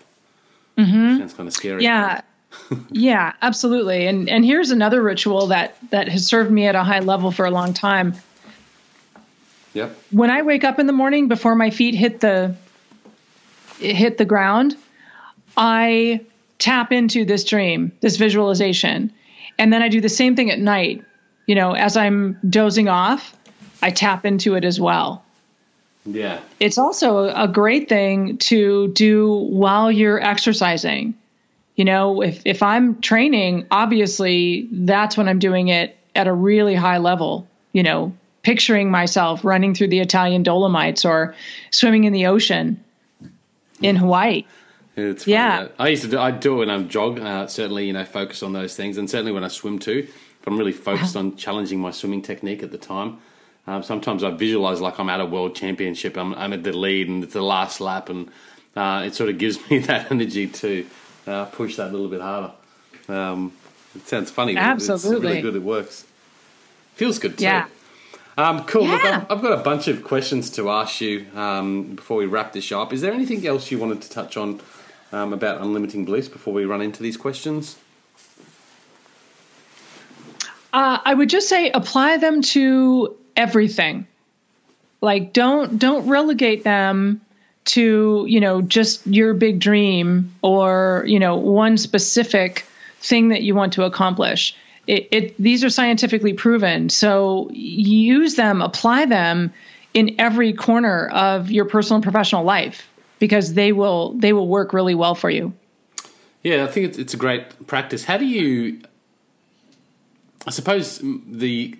mm-hmm. sounds kind of scary yeah yeah absolutely and and here's another ritual that that has served me at a high level for a long time yep when i wake up in the morning before my feet hit the hit the ground i tap into this dream, this visualization. And then I do the same thing at night. You know, as I'm dozing off, I tap into it as well. Yeah. It's also a great thing to do while you're exercising. You know, if, if I'm training, obviously that's when I'm doing it at a really high level, you know, picturing myself running through the Italian Dolomites or swimming in the ocean in Hawaii. It's yeah. I used to do. I do it when I'm jog. Uh, certainly, you know, focus on those things, and certainly when I swim too. If I'm really focused on challenging my swimming technique at the time, um, sometimes I visualize like I'm at a world championship. I'm, I'm at the lead, and it's the last lap, and uh, it sort of gives [laughs] me that energy to uh, push that a little bit harder. Um, it sounds funny. Absolutely, it's really good. It works. Feels good too. Yeah. Um, cool. Yeah. Look, I've, I've, got a bunch of questions to ask you um, before we wrap this up. Is there anything else you wanted to touch on um, about unlimiting bliss before we run into these questions? Uh, I would just say apply them to everything. Like don't don't relegate them to you know just your big dream or you know one specific thing that you want to accomplish. It, it, these are scientifically proven, so use them, apply them in every corner of your personal and professional life because they will they will work really well for you. Yeah, I think it's, it's a great practice. How do you? I suppose the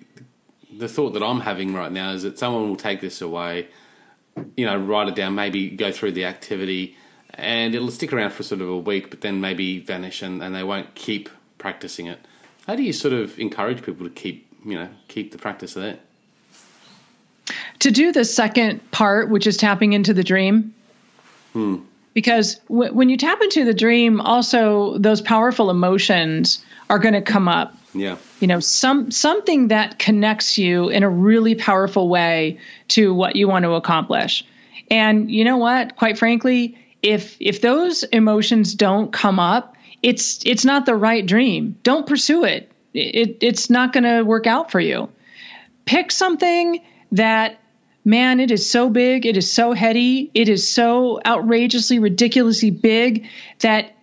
the thought that I'm having right now is that someone will take this away, you know, write it down, maybe go through the activity, and it'll stick around for sort of a week, but then maybe vanish, and, and they won't keep practicing it. How do you sort of encourage people to keep, you know, keep the practice there? To do the second part, which is tapping into the dream, Hmm. Because w- when you tap into the dream, also those powerful emotions are going to come up. Yeah. You know, some something that connects you in a really powerful way to what you want to accomplish. And you know what? Quite frankly, if if those emotions don't come up it's it's not the right dream. Don't pursue it. It it's not going to work out for you. Pick something that man, it is so big, it is so heady, it is so outrageously, ridiculously big that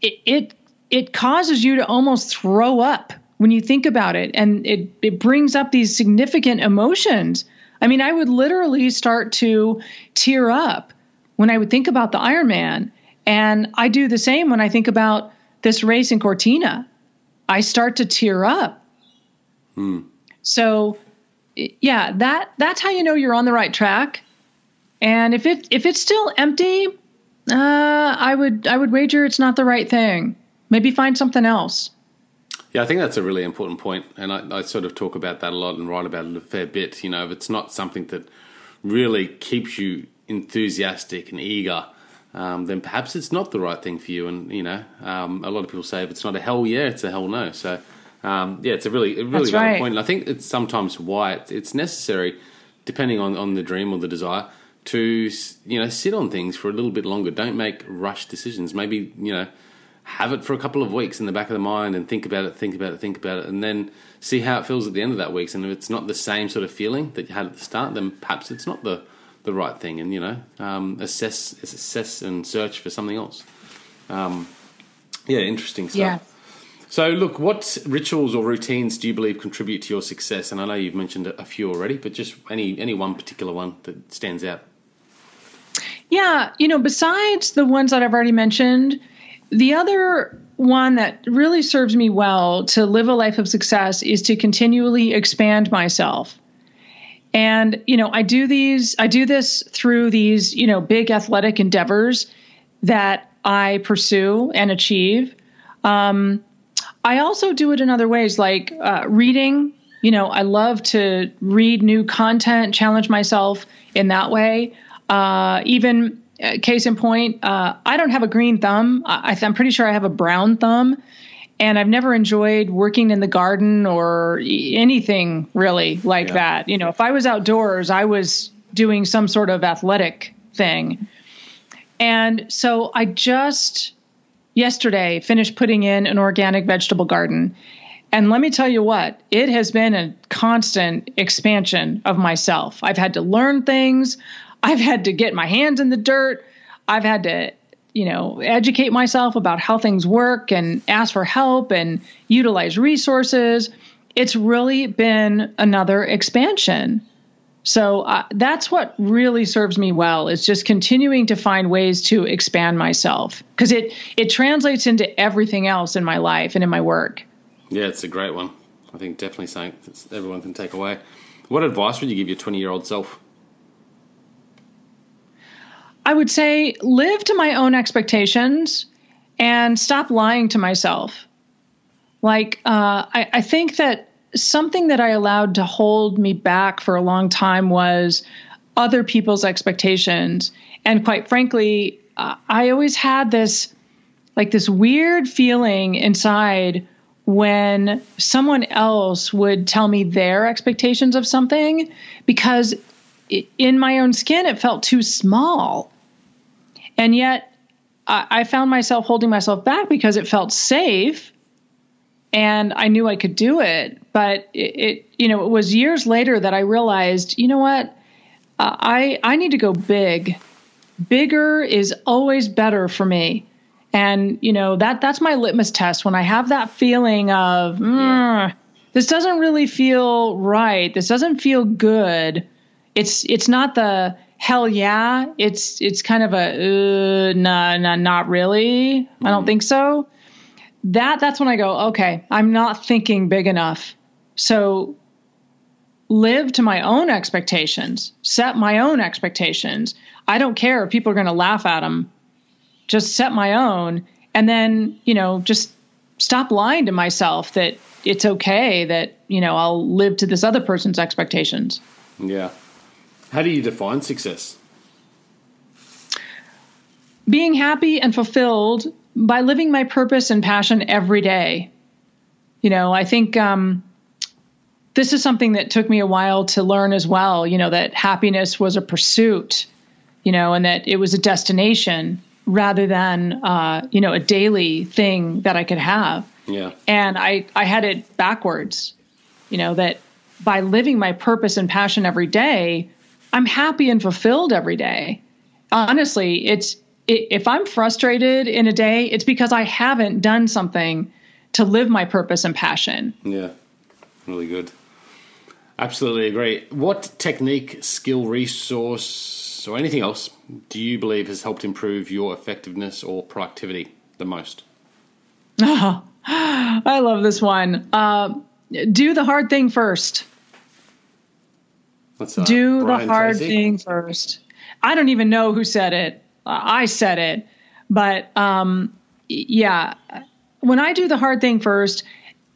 it it, it causes you to almost throw up when you think about it, and it it brings up these significant emotions. I mean, I would literally start to tear up when I would think about the Ironman, and I do the same when I think about this race in Cortina. I start to tear up. Hmm. So yeah, that that's how you know you're on the right track. And if it if it's still empty, uh, I would I would wager it's not the right thing. Maybe find something else. Yeah, I think that's a really important point, and I, I, sort of talk about that a lot and write about it a fair bit. You know, if it's not something that really keeps you enthusiastic and eager, um, then perhaps it's not the right thing for you. And you know, um, a lot of people say if it's not a hell yeah, it's a hell no. So um, yeah, it's a really, a really valid right. point. And I think it's sometimes why it's, it's necessary, depending on, on the dream or the desire, to you know sit on things for a little bit longer. Don't make rush decisions. Maybe you know have it for a couple of weeks in the back of the mind and think about it, think about it, think about it, and then see how it feels at the end of that week. And if it's not the same sort of feeling that you had at the start, then perhaps it's not the the right thing. And you know, um, assess assess and search for something else. Um, yeah, interesting stuff. Yeah. So, look, what rituals or routines do you believe contribute to your success? And I know you've mentioned a few already, but just any any one particular one that stands out. Yeah, you know, besides the ones that I've already mentioned, the other one that really serves me well to live a life of success is to continually expand myself. And, you know, I do these, I do this through these, you know, big athletic endeavors that I pursue and achieve. Um, I also do it in other ways, like uh, reading. You know, I love to read new content, challenge myself in that way. Uh, even case in point, uh, I don't have a green thumb. I, I'm pretty sure I have a brown thumb. And I've never enjoyed working in the garden or anything really like yeah. that. You know, if I was outdoors, I was doing some sort of athletic thing. And so I just yesterday finished putting in an organic vegetable garden. And let me tell you what, it has been a constant expansion of myself. I've had to learn things, I've had to get my hands in the dirt, I've had to, you know, educate myself about how things work and ask for help and utilize resources. It's really been another expansion. So uh, that's what really serves me well is just continuing to find ways to expand myself because it it translates into everything else in my life and in my work. Yeah, it's a great one. I think definitely something that everyone can take away. What advice would you give your 20 year old self? I would say live to my own expectations and stop lying to myself. Like, uh, I, I think that something that I allowed to hold me back for a long time was other people's expectations. And quite frankly, uh, I always had this like this weird feeling inside when someone else would tell me their expectations of something because in my own skin it felt too small. And yet I, I found myself holding myself back because it felt safe and I knew I could do it. But it, it, you know, it was years later that I realized, you know what, uh, I I need to go big. Bigger is always better for me, and you know that that's my litmus test. When I have that feeling of mm, this doesn't really feel right, this doesn't feel good. It's it's not the hell yeah. It's it's kind of a uh, nah, nah, not really. Mm-hmm. I don't mm-hmm. think so that that's when I go, okay, I'm not thinking big enough. So live to my own expectations, set my own expectations. I don't care if people are going to laugh at them. Just set my own and then, you know, just stop lying to myself that it's okay that, you know, I'll live to this other person's expectations. Yeah. How do you define success? Being happy and fulfilled by living my purpose and passion every day. You know, I think um, this is something that took me a while to learn as well. You know, that happiness was a pursuit, you know, and that it was a destination rather than uh, you know a daily thing that I could have. Yeah. And I I had it backwards, you know that by living my purpose and passion every day, I'm happy and fulfilled every day. Honestly, it's if I'm frustrated in a day, it's because I haven't done something to live my purpose and passion. Yeah, really good. Absolutely agree. What technique, skill, resource, or anything else do you believe has helped improve your effectiveness or productivity the most? Oh, [laughs] I love this one. Uh, do the hard thing first. What's that? Do Brian the hard Tracy? thing first. I don't even know who said it. Uh, I said it, but um, yeah, when I do the hard thing first,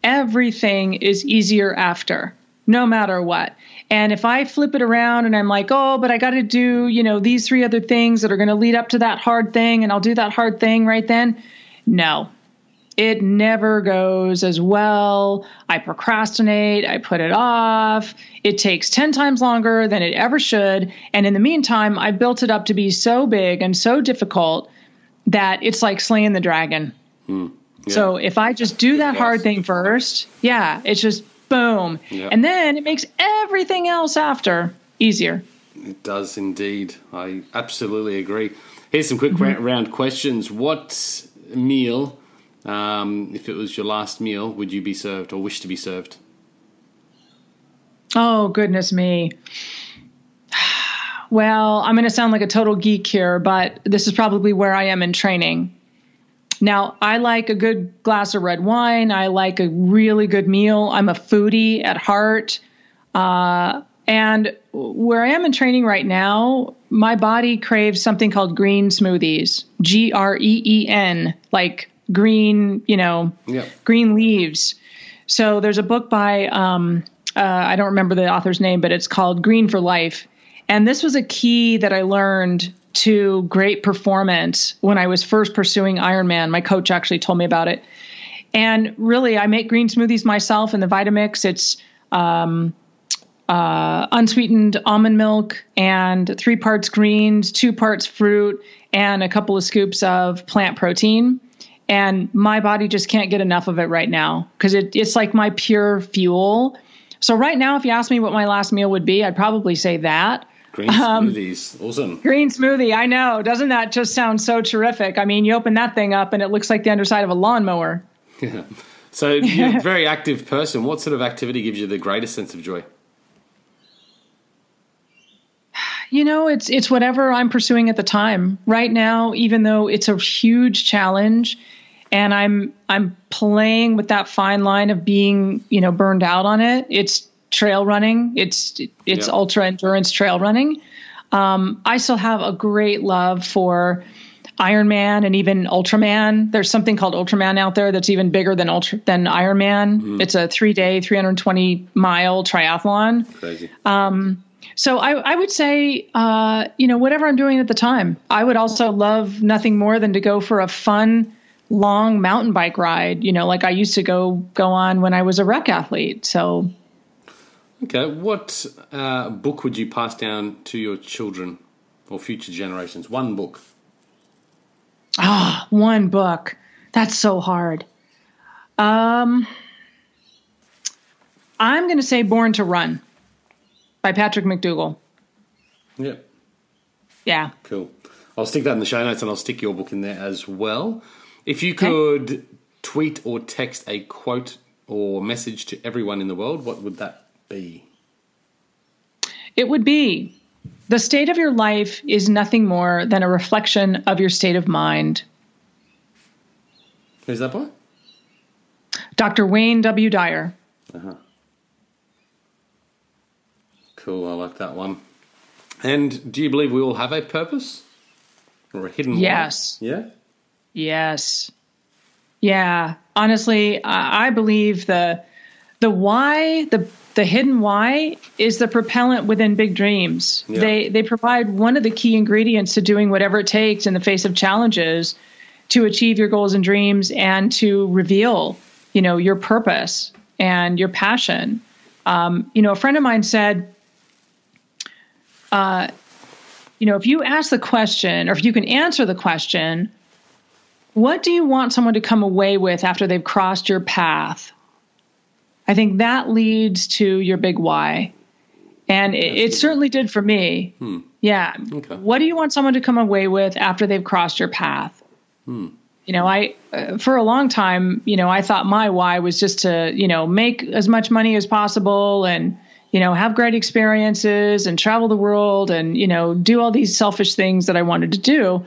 everything is easier after, no matter what. And if I flip it around and I'm like, oh, but I got to do, you know, these three other things that are going to lead up to that hard thing, and I'll do that hard thing right then. No, it never goes as well. I procrastinate, I put it off. It takes 10 times longer than it ever should. And in the meantime, I built it up to be so big and so difficult that it's like slaying the dragon. So if I just do that hard thing first, yeah, it's just boom. Yeah. And then it makes everything else after easier. It does indeed. I absolutely agree. Here's some quick Mm-hmm. round questions. What meal, um, if it was your last meal, would you be served or wish to be served? Oh, goodness me. Well, I'm going to sound like a total geek here, but this is probably where I am in training. Now, I like a good glass of red wine. I like a really good meal. I'm a foodie at heart. Uh, and where I am in training right now, my body craves something called green smoothies G R E E N, like green, you know, green leaves. So there's a book by um, uh, I don't remember the author's name, but it's called Green for Life. And this was a key that I learned to great performance when I was first pursuing Ironman. My coach actually told me about it. And really, I make green smoothies myself in the Vitamix. It's um, uh, unsweetened almond milk and three parts greens, two parts fruit, and a couple of scoops of plant protein. And my body just can't get enough of it right now because it, it's like my pure fuel. So, right now, if you ask me what my last meal would be, I'd probably say that. Green Um, smoothies. Awesome. Green smoothie, I know. Doesn't that just sound so terrific? I mean, you open that thing up and it looks like the underside of a lawnmower. Yeah. [laughs] So you're a [laughs] very active person. What sort of activity gives you the greatest sense of joy? You know, it's it's whatever I'm pursuing at the time. Right now, even though it's a huge challenge and I'm I'm playing with that fine line of being, you know, burned out on it. It's trail running. It's it's Yeah. ultra endurance trail running. Um, I still have a great love for Ironman and even Ultraman. There's something called Ultraman out there that's even bigger than Ultra than Ironman. It's a three day, 320 mile triathlon. Crazy. So I, I would say, uh, you know, whatever I'm doing at the time. I would also love nothing more than to go for a fun, long mountain bike ride. You know, like I used to go go on when I was a rec athlete. So okay. What uh, book would you pass down to your children or future generations? One book. ah, one book. That's so hard. Um, I'm going to say Born to Run by Patrick McDougall. Yeah. Yeah. Cool. I'll stick that in the show notes and I'll stick your book in there as well. If you Okay. could tweet or text a quote or message to everyone in the world, what would that be? It would be the state of your life is nothing more than a reflection of your state of mind. Who's that by? Dr. Wayne W. Dyer. Uh-huh. Cool. I like that one. And do you believe we all have a purpose or a hidden? why? Yes. Yeah. Yes. Yeah. Honestly, I, I believe the the why, the the hidden why is the propellant within big dreams. Yeah. They they provide one of the key ingredients to doing whatever it takes in the face of challenges to achieve your goals and dreams and to reveal, you know, your purpose and your passion. Um, you know, a friend of mine said, uh, you know, if you ask the question or if you can answer the question, what do you want someone to come away with after they've crossed your path? I think that leads to your big why. And it, it certainly did for me. Hmm. Yeah. Okay. What do you want someone to come away with after they've crossed your path? Hmm. You know, I, uh, for a long time, you know, I thought my why was just to, you know, make as much money as possible and, you know, have great experiences and travel the world and, you know, do all these selfish things that I wanted to do.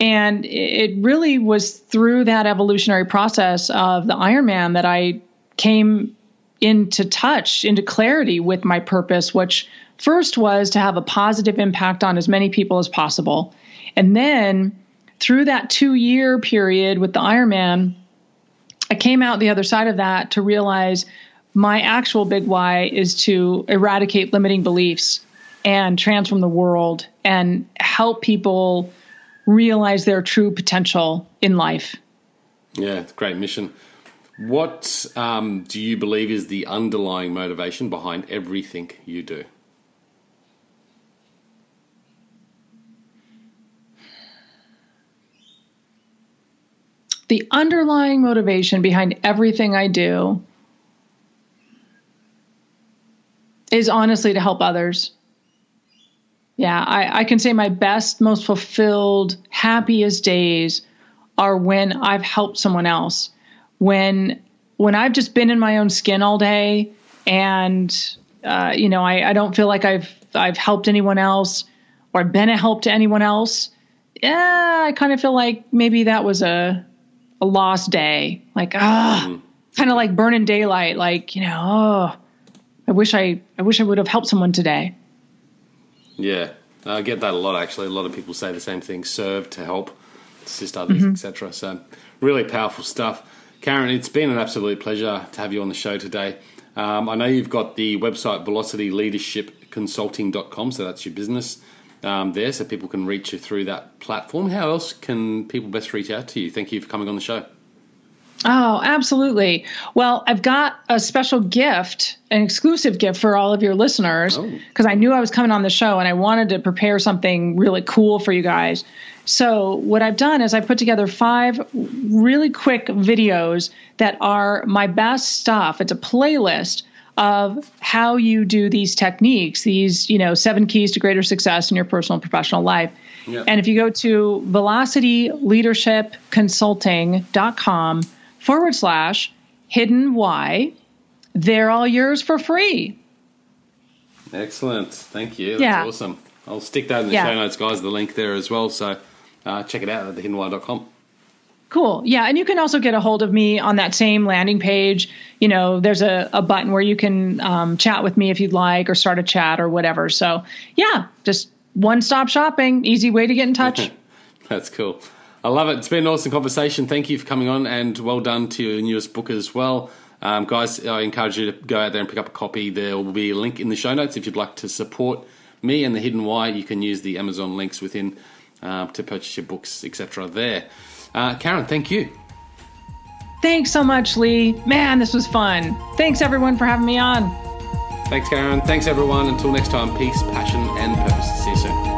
And it really was through that evolutionary process of the Ironman that I came into touch, into clarity with my purpose, which first was to have a positive impact on as many people as possible. And then through that two year period with the Ironman, I came out the other side of that to realize my actual big why is to eradicate limiting beliefs and transform the world and help people realize their true potential in life. Yeah, great mission. What um, do you believe is the underlying motivation behind everything you do? The underlying motivation behind everything I do is honestly to help others. Yeah, I, I can say my best, most fulfilled, happiest days are when I've helped someone else. When when I've just been in my own skin all day and uh, you know, I, I don't feel like I've I've helped anyone else or been a help to anyone else. Yeah, I kind of feel like maybe that was a a lost day. Like ah, mm. kind of like burning daylight. Like you know, oh, I wish I I wish I would have helped someone today. Yeah, I get that a lot. Actually, a lot of people say the same thing: serve to help, assist others, mm-hmm. etc. So, really powerful stuff. Karen, it's been an absolute pleasure to have you on the show today. Um, I know you've got the website velocityleadershipconsulting.com, so that's your business um, there, so people can reach you through that platform. How else can people best reach out to you? Thank you for coming on the show. Oh, absolutely. Well, I've got a special gift, an exclusive gift for all of your listeners because oh. I knew I was coming on the show and I wanted to prepare something really cool for you guys. So, what I've done is I put together five really quick videos that are my best stuff. It's a playlist of how you do these techniques, these, you know, seven keys to greater success in your personal and professional life. And if you go to velocityleadershipconsulting.com forward slash hidden why, they're all yours for free. Excellent. Thank you. That's yeah. awesome. I'll stick that in the yeah. show notes, guys, the link there as well. So uh, check it out at thehiddenwhy.com. Cool. Yeah. And you can also get a hold of me on that same landing page. You know, there's a, a button where you can um, chat with me if you'd like or start a chat or whatever. So, yeah, just one stop shopping, easy way to get in touch. [laughs] That's cool. I love it. It's been an awesome conversation. Thank you for coming on and well done to your newest book as well. Um, guys, I encourage you to go out there and pick up a copy. There will be a link in the show notes if you'd like to support me and the Hidden Why. You can use the Amazon links within uh, to purchase your books, etc. There, uh, Karen, thank you. Thanks so much, Lee. Man, this was fun. Thanks everyone for having me on. Thanks, Karen. Thanks everyone. Until next time, peace, passion, and purpose. See you soon.